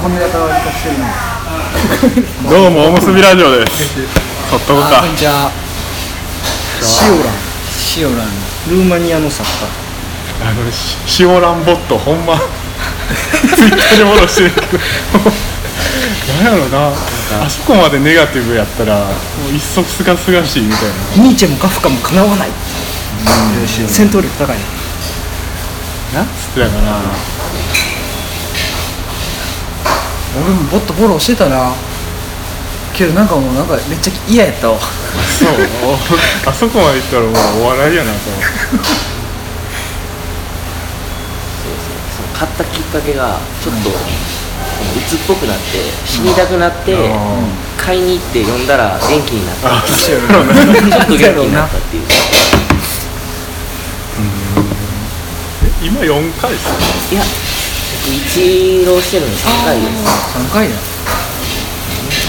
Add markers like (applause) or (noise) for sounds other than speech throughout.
髪型は理解してるなどうもおむすびラジオです。とっとこか。こんにちは。シオラン。シオラン。ルーマニアの作家あのしシオランボットほんま。ツイッターでフォローしてるけど。なんやろな。あそこまでネガティブやったらもう一足すがすがしいみたいな。ニーチェもカフカもかなわない。戦闘力高い。な。んつってたかな俺もボットフォローしてたな。けどなんかもうなんかめっちゃ嫌やったわ。そう。あそこまでいったらもうお笑いやなと思ってそう。買ったきっかけがちょっと鬱っぽくなって死にたくなって買いに行って読んだら元気になった。あちそうょっと元気になったっていう。え今4回ですいや僕一浪してるの？3回です。3回だ。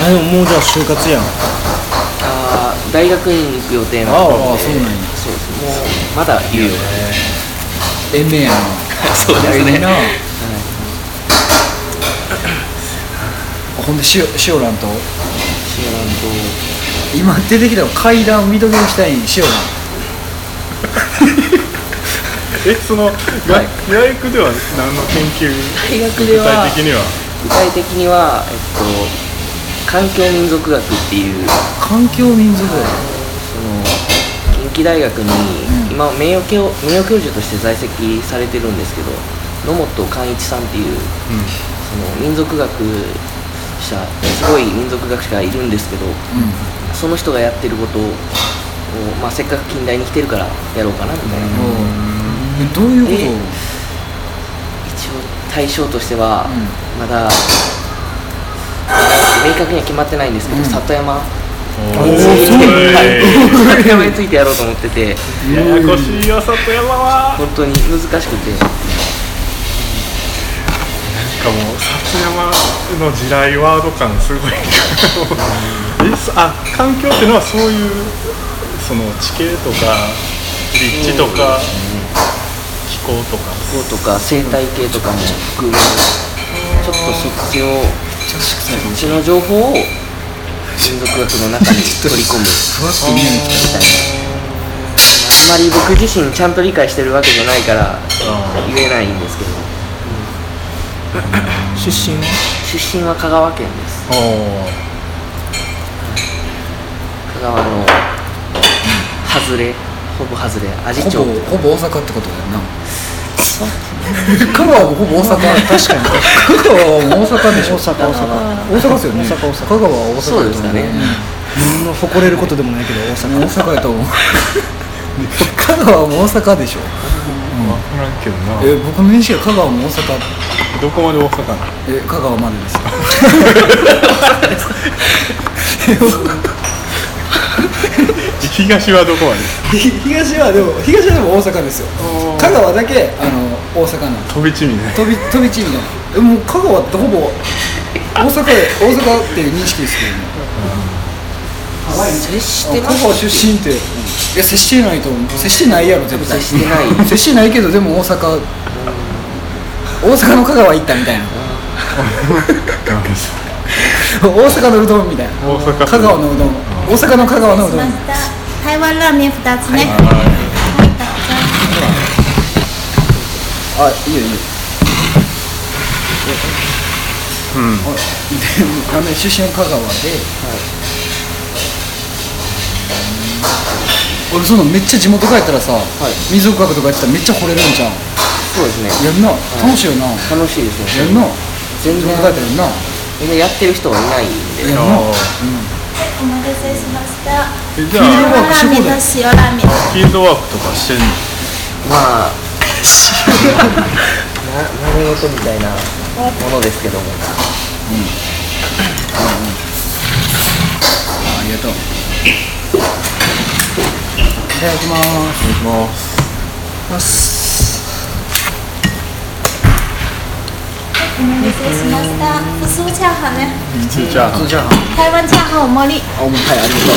あでももうじゃあ就活やん。あー大学院に行く予定なああのでそうなんや。そうですもうまだ言うよ。延命やな。そうですね。いいな。ほんでシオシオランと？シオランと。今出てきたの階段を見届けしたいシオラン (laughs) えその、が大学では何の研究？大学では具体的には？具体的には、えっと、環境民族学っていう環境民族その近畿大学に、今名誉教名誉教授として在籍されてるんですけど野本寛一さんっていうその民族学者すごい民族学者がいるんですけどその人がやってることを、まあ、せっかく近代に来てるからやろうかなみたいな、えどういうこと？え一応対象としては、まだ明確には決まってないんですけど、里山。おについはい里山についてやろうと思ってて。ややこしいよ里山は。本当に難しくて。なんかもう里山の地雷ワード感すごい。あ環境っていうのはそういうその地形とか立地とか。気候とか。とか生態系とかも含めちょっとそっちをそっちの情報を民族学の中に取り込む。ふわっと見に来たみたいあんまり僕自身ちゃんと理解してるわけじゃないから言えないんですけど。な出身？は出身は香川県です。お香川の外れ？ほぼ外れ。味町。ほぼ大阪ってことだよな香川もほぼ大阪。確かに。香川は大阪でしょ。大阪。大阪大阪ですよね。大阪。大阪香川は大阪そうですかね何の誇れることでもないけど大阪。大阪やと思う。香川も大阪でしょ。分からんけどな。え僕の認識は香川も大阪。どこまで大阪なの？え香川までです (laughs) (laughs) (laughs) 東はどこまで？(laughs) 東はでも東はでも大阪ですよ。香川だけあの大阪なんです。飛び地味ね。飛び飛び地みたいなえもう香川ってほぼ大阪で大阪っていう認識ですけどね。接して香ます川出身っていや接してないと思う。接してないやろ絶対。接してない。(laughs) 接してないけどでも大阪大阪の香川行ったみたいな。(laughs) 大阪のうどんみたいな。大阪香川のうどん。大阪の香川のうどん台湾ラーメン2つね、はい、どうぞあいいよいいよ。うん。あでラーメン出身は香川で、俺そのめっちゃ地元帰ったらさ、民族学とかやってたらめっちゃ惚れるんじゃんそうですね。やんな。楽しいよな、楽しいですねやんな。全然。帰ったらやんな。全然やってる人はいないんで。やんな、あお待たせしました。じゃあラーメンと塩ラーメンフィールドワークとかしてんの？まあな何事みたいなものですけども。ありがとう。いただきます。いただきますお待たせしました。不素チャーハンね。普通チャーハン普通チャーハン台湾チャーハンお盛り。あはいありがとう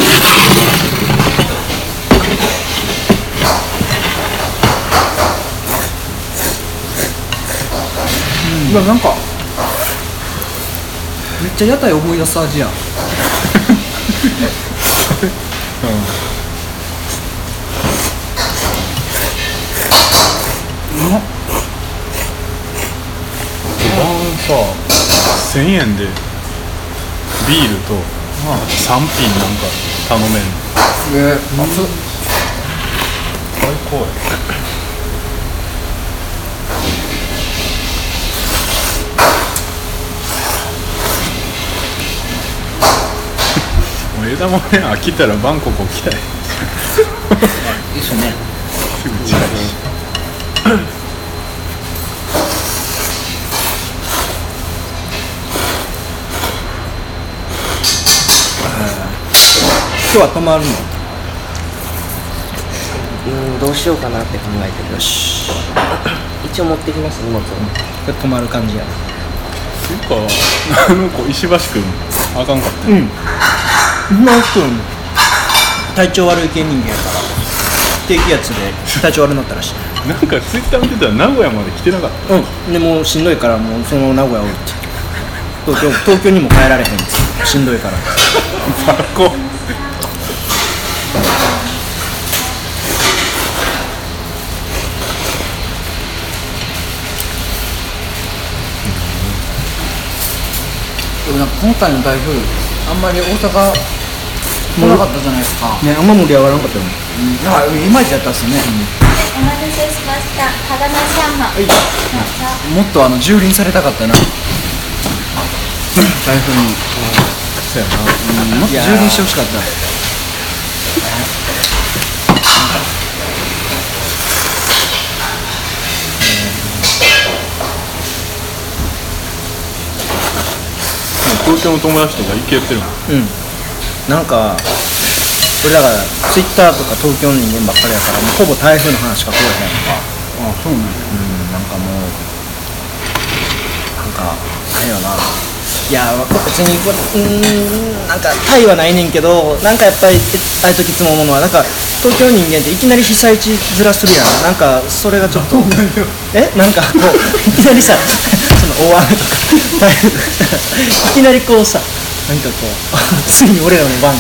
うん、なんかめっちゃ屋台思い出す味やん。うまっ晩さ1000円でビールと3品なんか頼めんの。えー、熱っ。最高や。(laughs) もう枝豆飽きたらバンコク来たい。(laughs) いいっすね。すぐ近いし今日は泊まるの？うんどうしようかなって考えてる。よし。一応持ってきます荷物を。これ泊まる感じや。っていうかあの子石橋君あかんかったよ。うん。今君体調悪い系人間やから低気圧で体調悪くなったらしい。なんかツイッター見てたら名古屋まで来てなかった。うん。でもうしんどいからもうその名古屋おるって。東京東京にも帰られへん。ってしんどいから。(laughs) バコなんか今回の台風あんまり大阪来なかったじゃないですか、ねあんま盛り上がらなかったよね。うん、なんかいまいちやったっすね、お待たせしました。羽田シャンマン。もっとあの蹂躙されたかったな。台風に、そうやな。うん、もっと蹂躙してほしかったの友達とか行けってるのうん。なんか俺らがツイッターとか東京の人間ばっかりやからもうほぼ台風の話しか来えへんか。あそうねうんなんかもうなんかあれよな。いや別にこれうーんなんかタイはないねんけどなんかやっぱりああいう時いつも思うのはなんか東京人間っていきなり被災地ずらするやん。なんかそれがちょっとえなんかこういきなりさその大雨とか。台風いきなりこうさなんかこうついに俺らの番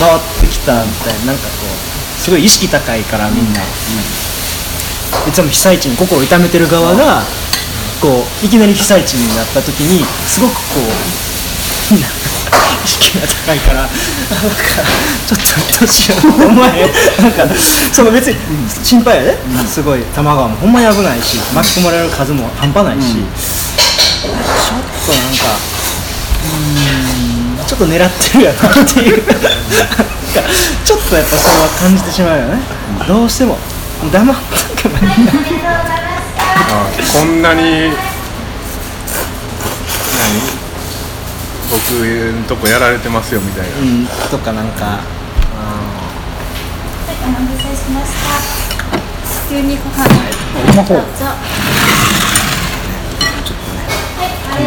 回ってきたみたいななんかこうすごい意識高いからみんな、いつも被災地に心を痛めてる側がこういきなり被災地になった時にすごくこうみんな意識が高いからなんかちょっとどうしようお前なんかその別に心配やで、すごい多摩川もほんまに危ないし巻き込まれる数も半端ないし、ちょっとなんかうーんちょっと狙ってるやなっていう。ちょっとやっぱそれは感じてしまうよね、どうしても黙っとけばいこんなに何？僕んとこやられてますよみたいな、うんとかなんかはい、お待たせしました。普通にご飯。どうぞ。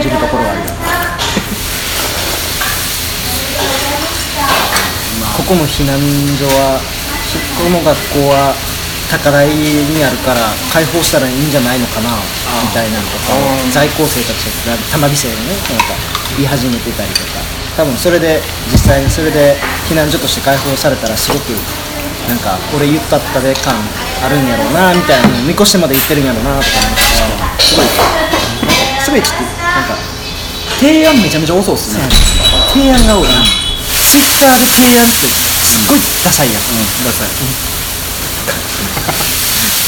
じるところがあるよ。ここの避難所はここの学校は高台にあるから開放したらいいんじゃないのかなみたいなのとか在校生たちが玉美生がねなんか言い始めてたりとか多分それで実際にそれで避難所として開放されたらすごくなんか俺言ったったで感あるんやろうなみたいなのを見越してまで言ってるんやろうなとか思ってすごいなんかすべてってなんか提案めちゃめちゃ多そうっすね。提案が多いな。ツイッターで提案ってすっごいダサいやん、うんダサい。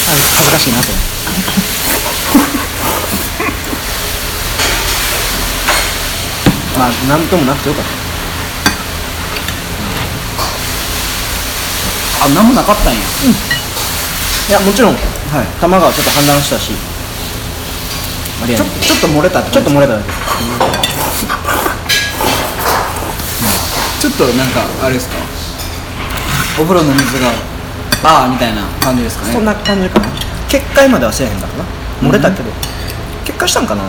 あの恥ずかしいなと。思ってまあなんともなくてよかった。あ何もなかったんや。いやもちろん。はい。多摩川ちょっと氾濫したしちょねちょっと漏れたちょっと漏れただけ。ちょっとなんかあれですか？お風呂の水がバーみたいな感じですかね。そんな感じかな。決壊まではせえへんかったな漏れたけど、決壊したんかな？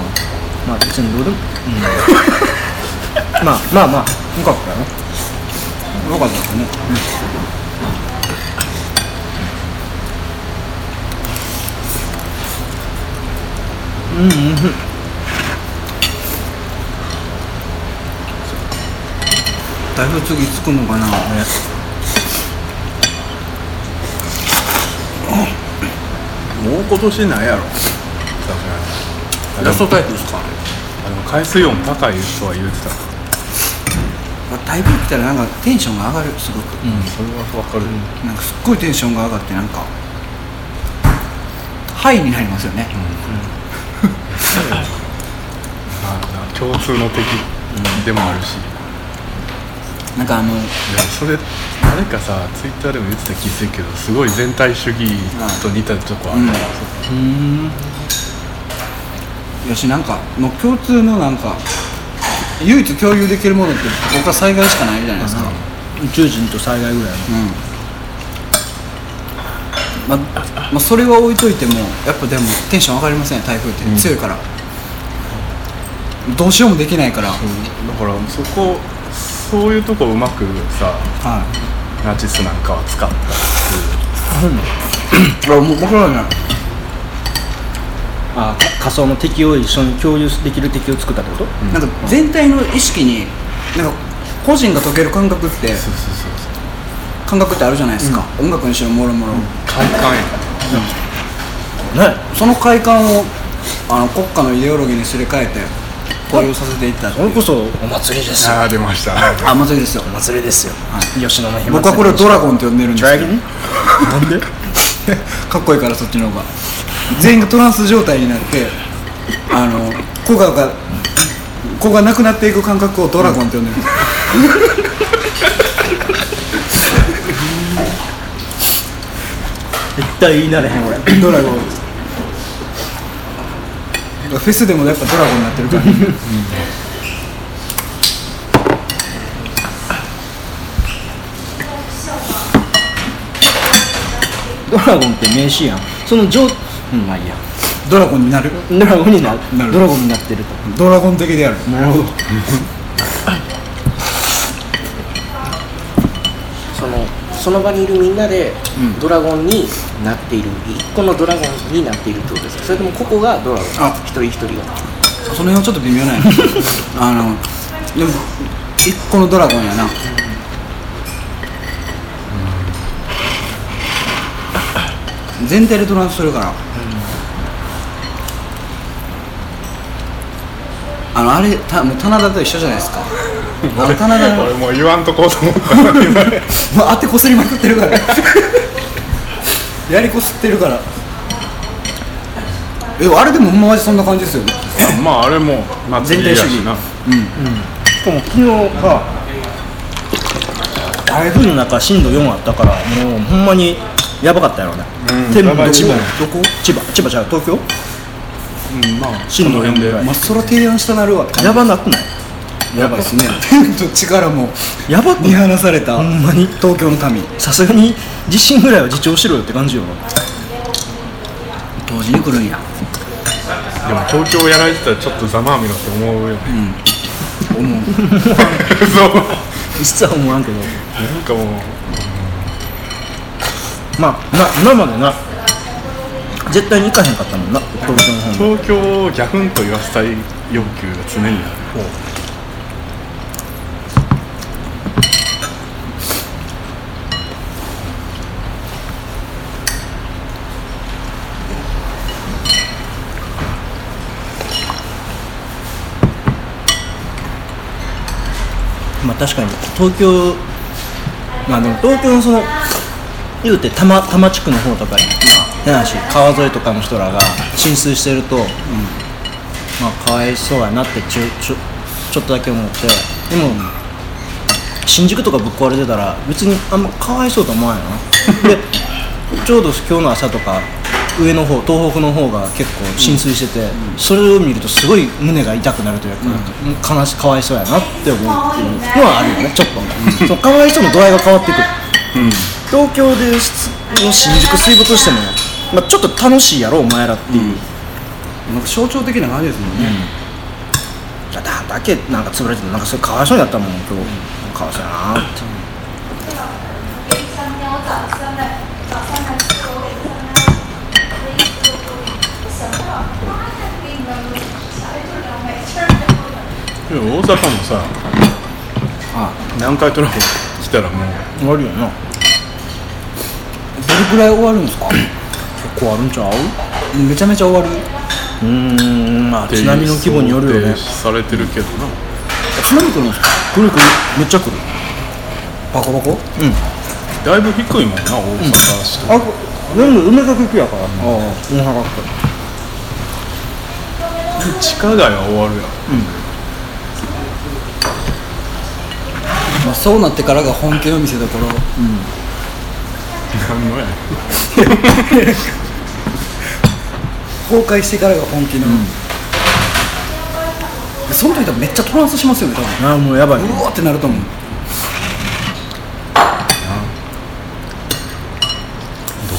まあ別にどうでも、(laughs) まあまあまあよかったよ。ねよかったですね。うんうんうん。台風次いつ来んのかな、もう今年ないやろ。さすがにラストタイプですか？あの海水温高い人は言うてた。台風来たらなんかテンションが上がるすごく、それは分かる、なんかすっごいテンションが上がってなんかハイになりますよね、ああ共通の敵でもあるし、なんかあのいやそれ誰かさツイッターでも言ってた気するけどすごい全体主義と似たとこある、うん。よしなんかもう共通のなんか唯一共有できるものって僕は災害しかないじゃないですか、宇宙人と災害ぐらいの。うん。ままあ、それは置いといてもやっぱでもテンション上がりません台風って。強いから、どうしようもできないから、だからそこそういうとこうまくさはい。ナチスなんかは使ったってあもう僕らねあか仮想の敵を一緒に共有できる敵を作ったってこと、なんか全体の意識になんか個人が解ける感覚ってそうそうそう感覚ってあるじゃないですか、音楽にしろもろもろ、快感やね。その快感をあの国家のイデオロギーにすり替えて交流させていったっていうそれこそお祭りですよ。ああ出ました。あ祭りですよ。お祭りですよ、吉野の日僕はこれをドラゴンって呼んでるんですよドラゴンなんで？(laughs) かっこいいからそっちの方が。全員がトランス状態になってあの子がが子がなくなっていく感覚をドラゴンって呼んでる。んです絶対言いなれへん俺。ドラゴンフェスでもやっぱドラゴンになってるから、ドラゴンって名詞やん。その上うんまあいいや。ドラゴンになる。ドラゴンにななる。ドラゴンになってると。ドラゴン的である。なるほどそのその場にいるみんなでドラゴンになっている一個のドラゴンになっているってことですか？それとも個々がドラゴン？あ。一人一人が。その辺はちょっと微妙なんや。(laughs) あのでも一個のドラゴンやな。全体でトランスするから、あのあれたもう棚田と一緒じゃないですか。あの棚田。の俺もう言わんとこうと思ったのに (laughs) もう当てこすりまくってるから。(laughs) やりこすってるから。えあれでもほんまそんな感じですよね。まああれも祭りやしな。しかも昨日が台風の中震度4あったからもうほんまにやばかったやろね、うん天部やばい千葉どこ？千葉千葉じゃ東京？うんまあ震度4この辺で。まあそら提案したなるわ。やばなくない？やばいですね。(laughs) 天と力もやばく見放された。ほんまに。東京の民。さすがに地震ぐらいは自重しろよって感じよ同時に来るんや。でも東京やられてたらちょっとざまあみろって思うよね。思う。(laughs) そう。実は思わんけど。なんかもう。まあな今までな絶対に行かへんかったもんな。東京の方に東京をギャフンと言わせたい欲求が常にある。まあ確かに東京まあでも東京のその言うて多摩多摩地区の方とかにまあ変な話川沿いとかの人らが浸水してると、まあかわいそうやなってちょちょちょっとだけ思って。でも新宿とかぶっ壊れてたら別にあんまかわいそうと思わんよな。でちょうど今日の朝とか上の方東北の方が結構浸水してて、それを見るとすごい胸が痛くなるというか、悲しかわいそうやなって思う。っていうのはあるよねちょっと、そのかわいそうの度合いが変わってくる、東京での新宿水没しても、まあ、ちょっと楽しいやろお前らっていう、なんか象徴的な感じですもんね、だだけなんか潰れててなんかそれかわいそうになったもん今日。かわいそうやなって大阪もさあ南海トラフ来たらもう。終わるよな。どれくらい終わるんですか？結構あるんちゃうめちゃめちゃ終わるうーんまあ津波の規模によるよねされてるけどな津波来るんですか来る来るめっちゃ来るバコバコだいぶ低いもんな大阪市とか、あ全部梅崎行くやからあ大阪地下街は終わるやんあ、まあ、そうなってからが本家の見せ所なんのや崩壊してからが本気の、その時多分めっちゃトランスしますよね多分。ああもうやばいうわーってなると思う。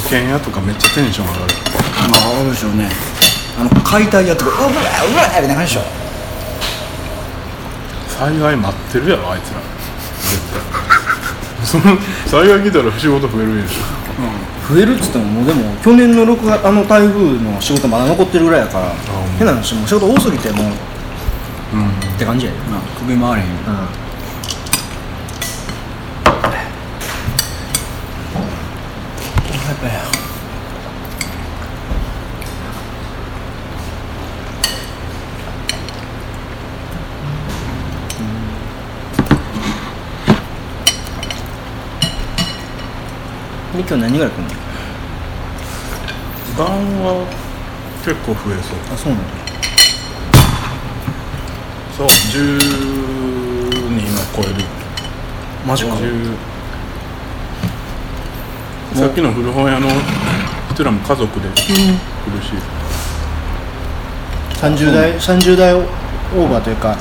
土建屋とかめっちゃテンション上がる。まああるでしょうね。あの解体やとかうわうわうわみたいな感じでしょ。災害待ってるやろあいつら。絶対。その災害来たら仕事増えるでしょ増えるっつってももうでも去年の6月あの台風の仕事まだ残ってるぐらいやから変な話もう仕事多すぎてもううん。って感じやで。まあ首回れへんうん今日何人ぐらい来るの？晩は結構増えそう。あそうなんだ。そう10人は超える。マジか。10さっきの古本屋の人らも家族で来るし、30代30代オーバーというか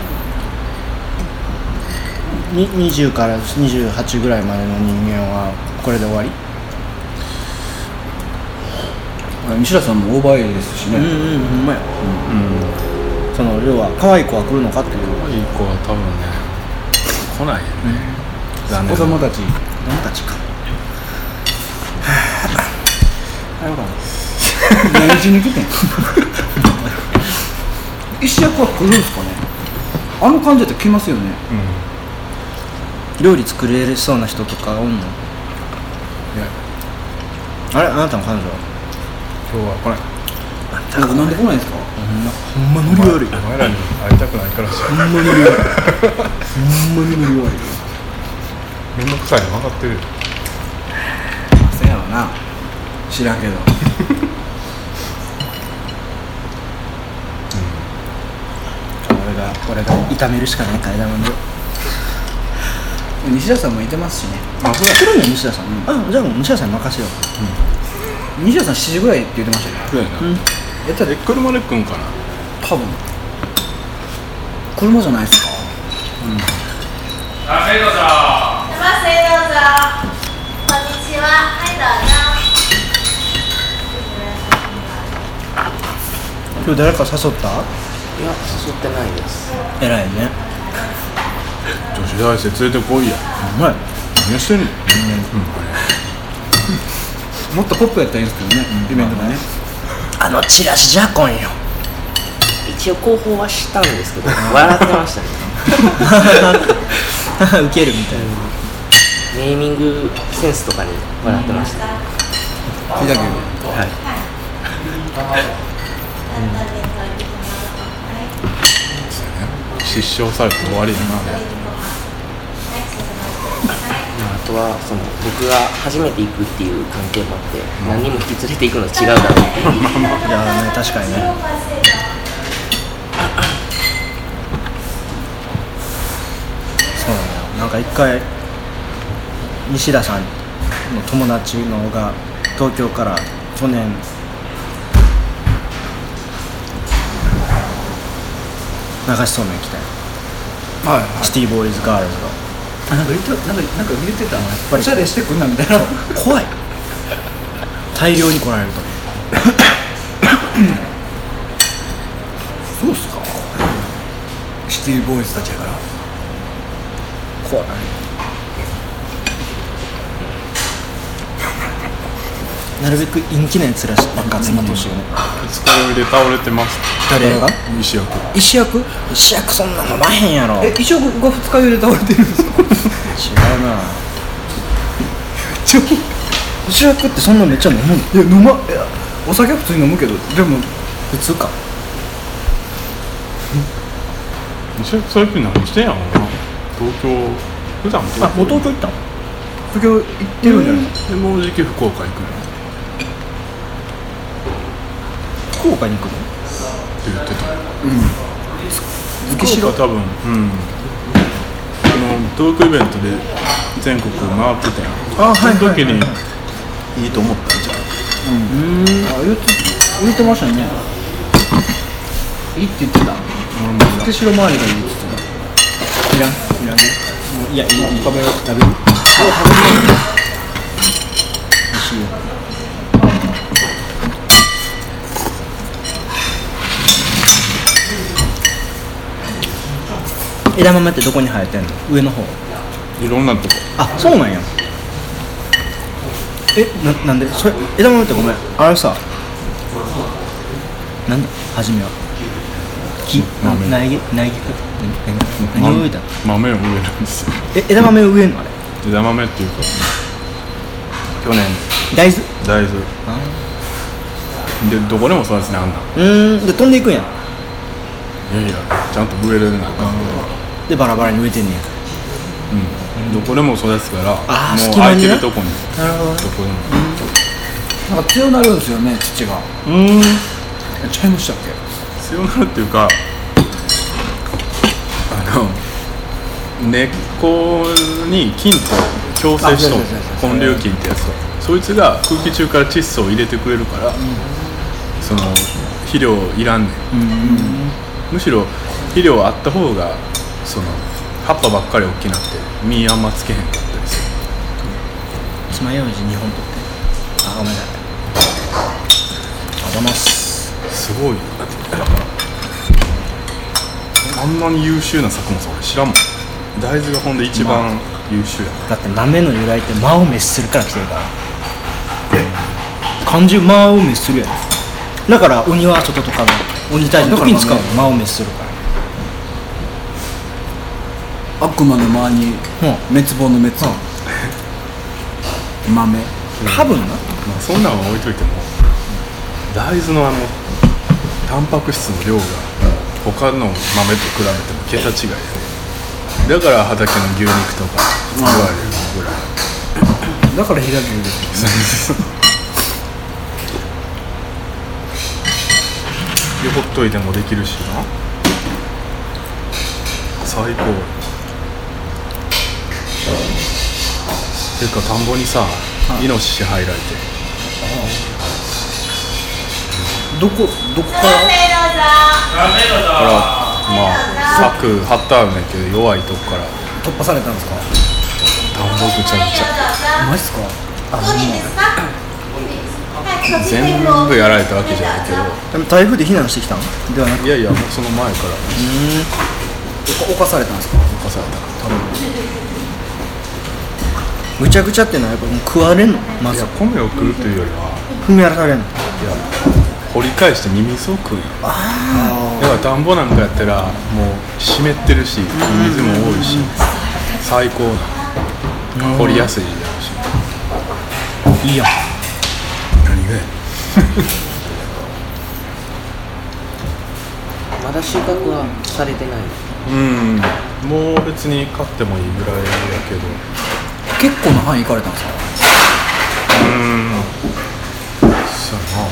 に20から28ぐらいまでの人間はこれで終わりあ西田さんもオーバーエイですしね、うんうんほんまや。その要は可愛い子は来るのかっていう。いい子は多分ね来ないよね、残念子供たち子供たちか。何しに来てん。石役は来るんですかね？あの感じだと来ますよね。料理作れそうな人とかおんの？あれ？あなたの彼女は？今日は来ない。なんかなんで来ないんですか？ほんまノリ悪い。お前らに会いたくないからしほんまノリ悪い。ほんまにノリ悪い。めんどくさいの分かってるよ。せやわな。知らんけど。俺が俺が炒めるしかないか枝豆を西田さんもいてますしね。あそうや来るんや西田さん、あじゃあもう西田さんに任せよう西田さん7時ぐらいって言ってましたよそうやな、うん。やったらえ車で来んかな？多分。車じゃないですか？すいませんどうぞ。こんにちは。はいどうぞ。今日誰か誘った？いや誘ってないです。偉いね。女子大生連れてこいや。うまい何してんの、もっとポップやったらいいんですけどね、イベントがね。あのチラシじゃこんよ。一応広報はしたんですけど (laughs) 笑ってましたね。(laughs) ウケるみたいな。ネーミングセンスとかに笑ってました、聞いたけどはい。失笑されて終わりやなあとはその僕が初めて行くっていう関係もあって、何人も引き連れて行くのは違うだろう。っていういやね確かにね。そうなんだよ。なんか一回西田さんの友達のが東京から去年流しそうめん来たよ。はい、はい。シティボーイズガールズがあなんか言ってなんかなんか言ってたの？やっぱりおしゃれしてくんなみたいな。怖い。大量に来られると。そうっすか。シティボーイズたちやから。怖いなるべく陰気なやつらしなんか集まってほしいよね、二日酔いで倒れてます。誰が？石役。石役？石役そんな飲まへんやろ。違うえ石役が二日酔いで倒れてるんですか？な。石役ってそんなめっちゃ飲むの？いや飲まいやお酒は普通に飲むけどでも普通か。石役最近何してんやろな。東京普段東京あもう東京行ったの東京行ってるんじゃない？でもうじき福岡行くのって福岡に行くの？言ってた。月城福岡多分うん。このトークイベントで全国回ってたやんあはいはいその時にいいと思ったんじゃん。あ言って言ってましたね。いいって言ってた。俺も月城周りがいいって言ってた。いらんいらんね。もういやいいいい。食べよう食べる美味しいよ枝豆ってどこに生えてんの？上の方。いろんなとこ。あそうなんや。えななんで？それ枝豆ってごめん。あれさなんだ初めは。木？豆。苗木？苗木？か何？何を植えた？の豆を植えるんですよ。え枝豆を植えんの？あれ。枝豆っていうか。去年。大豆？大豆。でどこでもそうですねあんな。んうーん。で飛んでいくんや。いやいやちゃんと植えれるなでバラバラに植えてんねや。うん。どこでも育つからあーもう空いてるとこに。なるほどどこでも。なんか強なるんですよね土が。うーん。えちゃいましたっけ？強なるっていうかあの根っこに菌と共生しとんあそうそうそうそう。根粒菌ってやつがそいつが空気中から窒素を入れてくれるから、その肥料いらんねん。むしろ肥料あった方がその葉っぱばっかり大きなって実あんまつけへんかったりする。爪楊枝2本取って。あごめんなさい。あざます。すごい。よだからあんなに優秀な作物俺知らんもん。大豆がほんで一番優秀や。だって豆の由来って魔を滅するから来てるから。漢字魔を滅するやん。だから鬼は外とかの鬼退治の時に使うの。魔を滅するから悪魔の間にうん。滅亡の滅。豆。多分な。まあそんなんは置いといても大豆のあのタンパク質の量が他の豆と比べても桁違いで。だから畑の牛肉とか言われるぐらい。だから平牛ですでほっといてもできるしな。最高ていうか田んぼにさイノシシ入られて。どこどこから？からまあ柵張ってあるねんけど弱いとこから。突破されたんですか？田んぼぐちゃぐちゃ。マジっすか？あ全部やられたわけじゃないけど。でも台風で避難してきたのではなく？いやいやもうその前から。お犯されたんですか？犯されたぐちゃぐちゃってのはやっぱもう食われんのまず。いや米を食うというよりは踏み荒らされんの。いや掘り返してミミズを食うよ。だから田んぼなんかやったらもう湿ってるしミミズも多いし最高な。掘りやすいだろうしいいやん。何がや。(laughs) まだ収穫はされてない。うん。もう別に買ってもいいぐらいやけど結構な範囲行かれたんですか？うん。そうやな。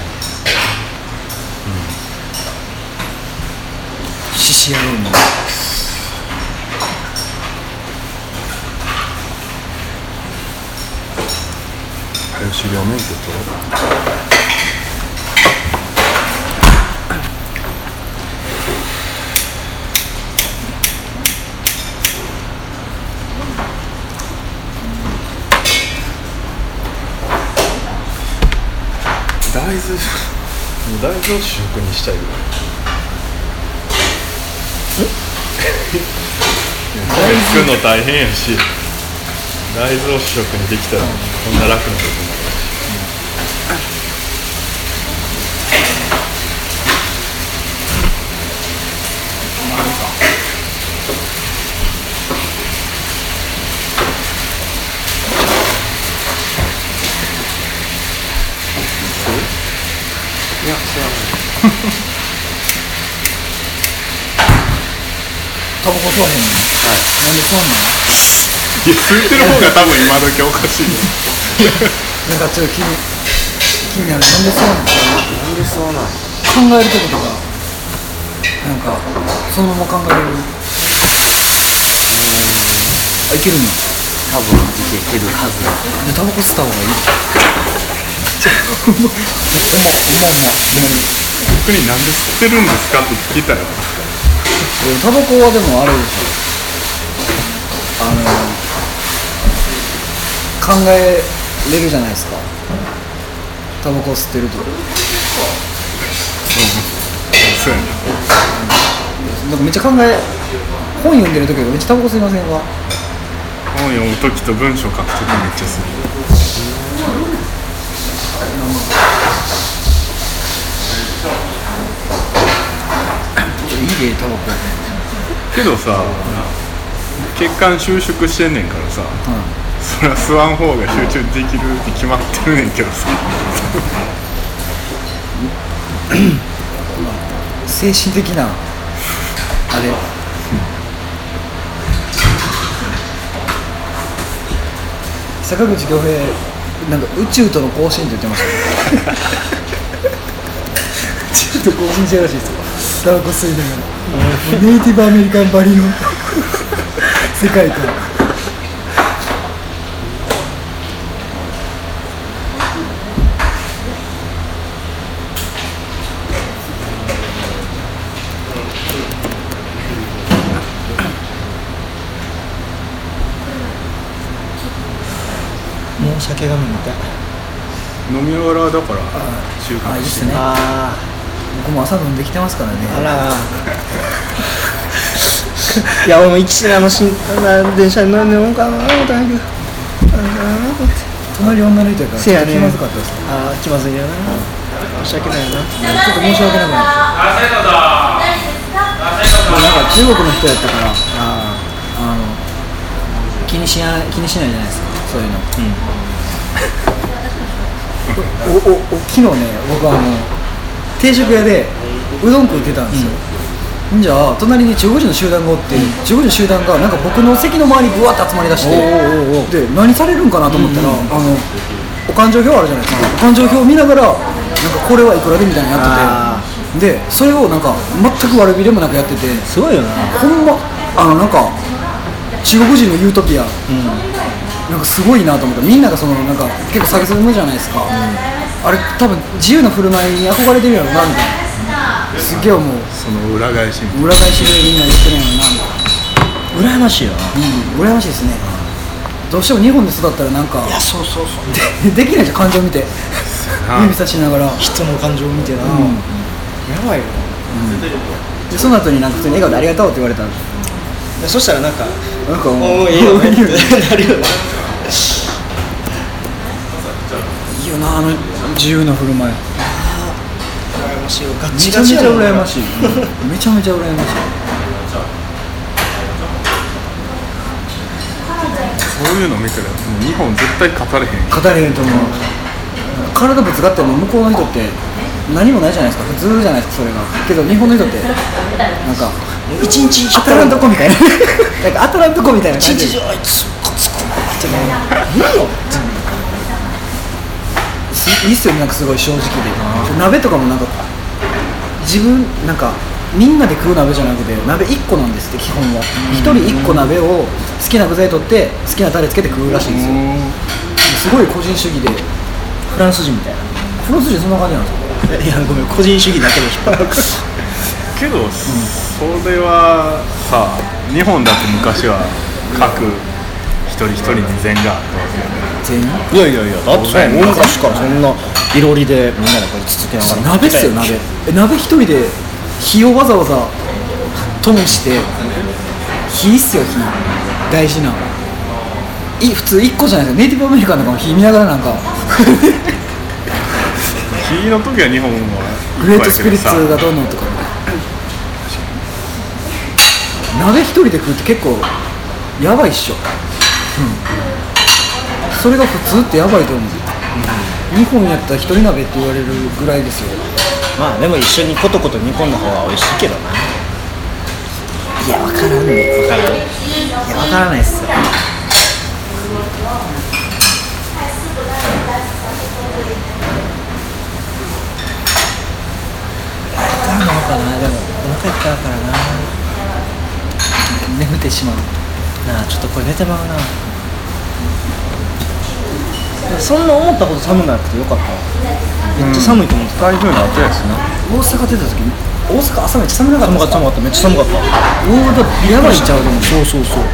獅子野郎に早修了免許と大豆もう大豆を主食にしたいぐらい大豆作る。の大変やし大豆を主食にできたらこんな楽なことになるしタバコ吸わへんのなんで吸わんのいや吸ってる方が多分今時おかしいよなんかちょっと気に気になるなんで吸わんのなんでそうなん考えるってこととかなんかそのまま考えれるあいけるんや多分いけてるはずでタバコ吸った方がいいほんまほんまほんまほんまに僕になんで吸ってるんですかって聞いたよえタバコはでもあれでしょあの考えれるじゃないですか。タバコを吸ってると。そう。やななんかめっちゃ考え本読んでる時はめっちゃタバコ吸いませんか？本読む時と文章書く時めっちゃ吸ういいでタバコ。けどさ血管収縮してんねんからさ、それは吸わん方が集中できるって決まってるねんけどさ。精神的なあれ。坂口恭平なんか宇宙との交信って言ってました。ね (laughs) 宇宙と交信してるらしいですよタバコ吸いながらネイティブアメリカンばりの (laughs) 世界観。もう酒が飲みたい。飲みながらだから収穫してね。あ僕も朝飲んできてますからね。ああら。いや俺も一あのしんあの電車に乗るのかな思ったんやけどああと思って隣女の人やからちょっと気まずかったですねああ気まずいよな。申し訳ないな。ちょっと申し訳なくな。っもうなんか中国の人やったからああの気にしや気にしないじゃないですかそういうの、(laughs) おおお昨日ね僕あの定食屋でうどん食ってたんですよ、ん。じゃあ隣に中国人の集団がおって、中国人の集団がなんか僕の席の周りにぶわって集まりだしてで何されるんかなと思ったら、あのお勘定表あるじゃないですか、お勘定表を見ながらなんかこれはいくらでみたいなのやってて。でそれをなんか全く悪びれもなくやってて。すごいよな。ほんまあのなんか中国人のユートピア、なんかすごいなと思ってみんながそのなんか結構下げすむじゃないですか、あれ多分自由な振る舞いに憧れてるやろなみたい。なすげえ思うその裏返し裏返しでみんな言ってるやろなみたい。な羨ましい。よなうん羨ましい。ですねどうしても日本で育ったらなんかい。やそうそうそうでできない。じゃん感情見て指差しながら、人の感情を見てな、うんやばい。ようんでその後になんか普通に笑顔でありがとうって言われたでそしたらなんかなんかもうい。い。よねってなるよねいいよなあの自由な振る舞い。羨ましいよ。ガッめチちゃめちゃ羨ましい、うんめちゃめちゃ羨ましい。そういうの見てる日本絶対語れへん。語れへんと思う。体ぶつかっても向こうの人って何もないじゃないですか。普通じゃないですかそれが。けど日本の人ってなんか一日当たらんとこみたいな。(laughs) なんか当たらんとこみたいな一感じで。日中あいつコツコって。ねいいよいいっすよねなんかすごい正直で鍋とかもなんか自分なんかみんなで食う鍋じゃなくて鍋1個なんですって基本は。1人1個鍋を好きな具材取って好きなタレつけて食うらしいんですよ。すごい個人主義でフランス人みたいな。フランス人そんな感じなんですか？いやごめん個人主義だけで引っ張る (laughs) けど、それはさ日本だって昔は各一人一人に禅があったわけよね全員？いやいやいやだって大昔からそんないろりでみんなでこれつつけながら鍋っすよ鍋。え鍋一人で火をわざわざ灯して。火っすよ火。大事な。い普通1個じゃないですか。ネイティブアメリカンとかも火見ながらなんか。(laughs) 火の時は日本はグレートスピリッツいっぱいやけどさがどうのとか。鍋一人で食うって結構やばいっしょ、それが普通ってやばいと思う、日本やったら一人鍋って言われるぐらいですよ。まあでも一緒にコトコト煮込んだ方が美味しいけどな。いやわからんね。分からんいやわからないっすよ。わかな。でもお腹いっぱいだからな。眠ってしまう。なあちょっとこれ寝てまうなそんな思ったほど寒くなくてよかっためっちゃ寒いと思ってた、台風の後やしな大阪出た時に大阪朝めっちゃ寒なかった寒か？った寒かった。めっちゃ寒かった。おおだやばいんちゃうでもそうそうそう。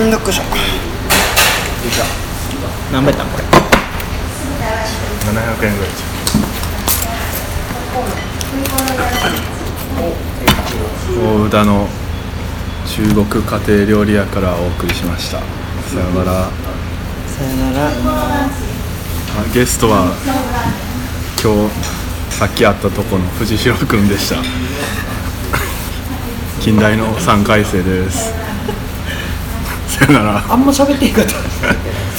うんよっこい。しょ何倍やったんこれ。700円ぐらいじゃん大宇田の中国家庭料理屋からお送りしました。さよなら。さよなら。あゲストは今日さっき会ったとこの藤代くんでした。(laughs) 近代の3回生です。さよなら。あんま喋っていいかった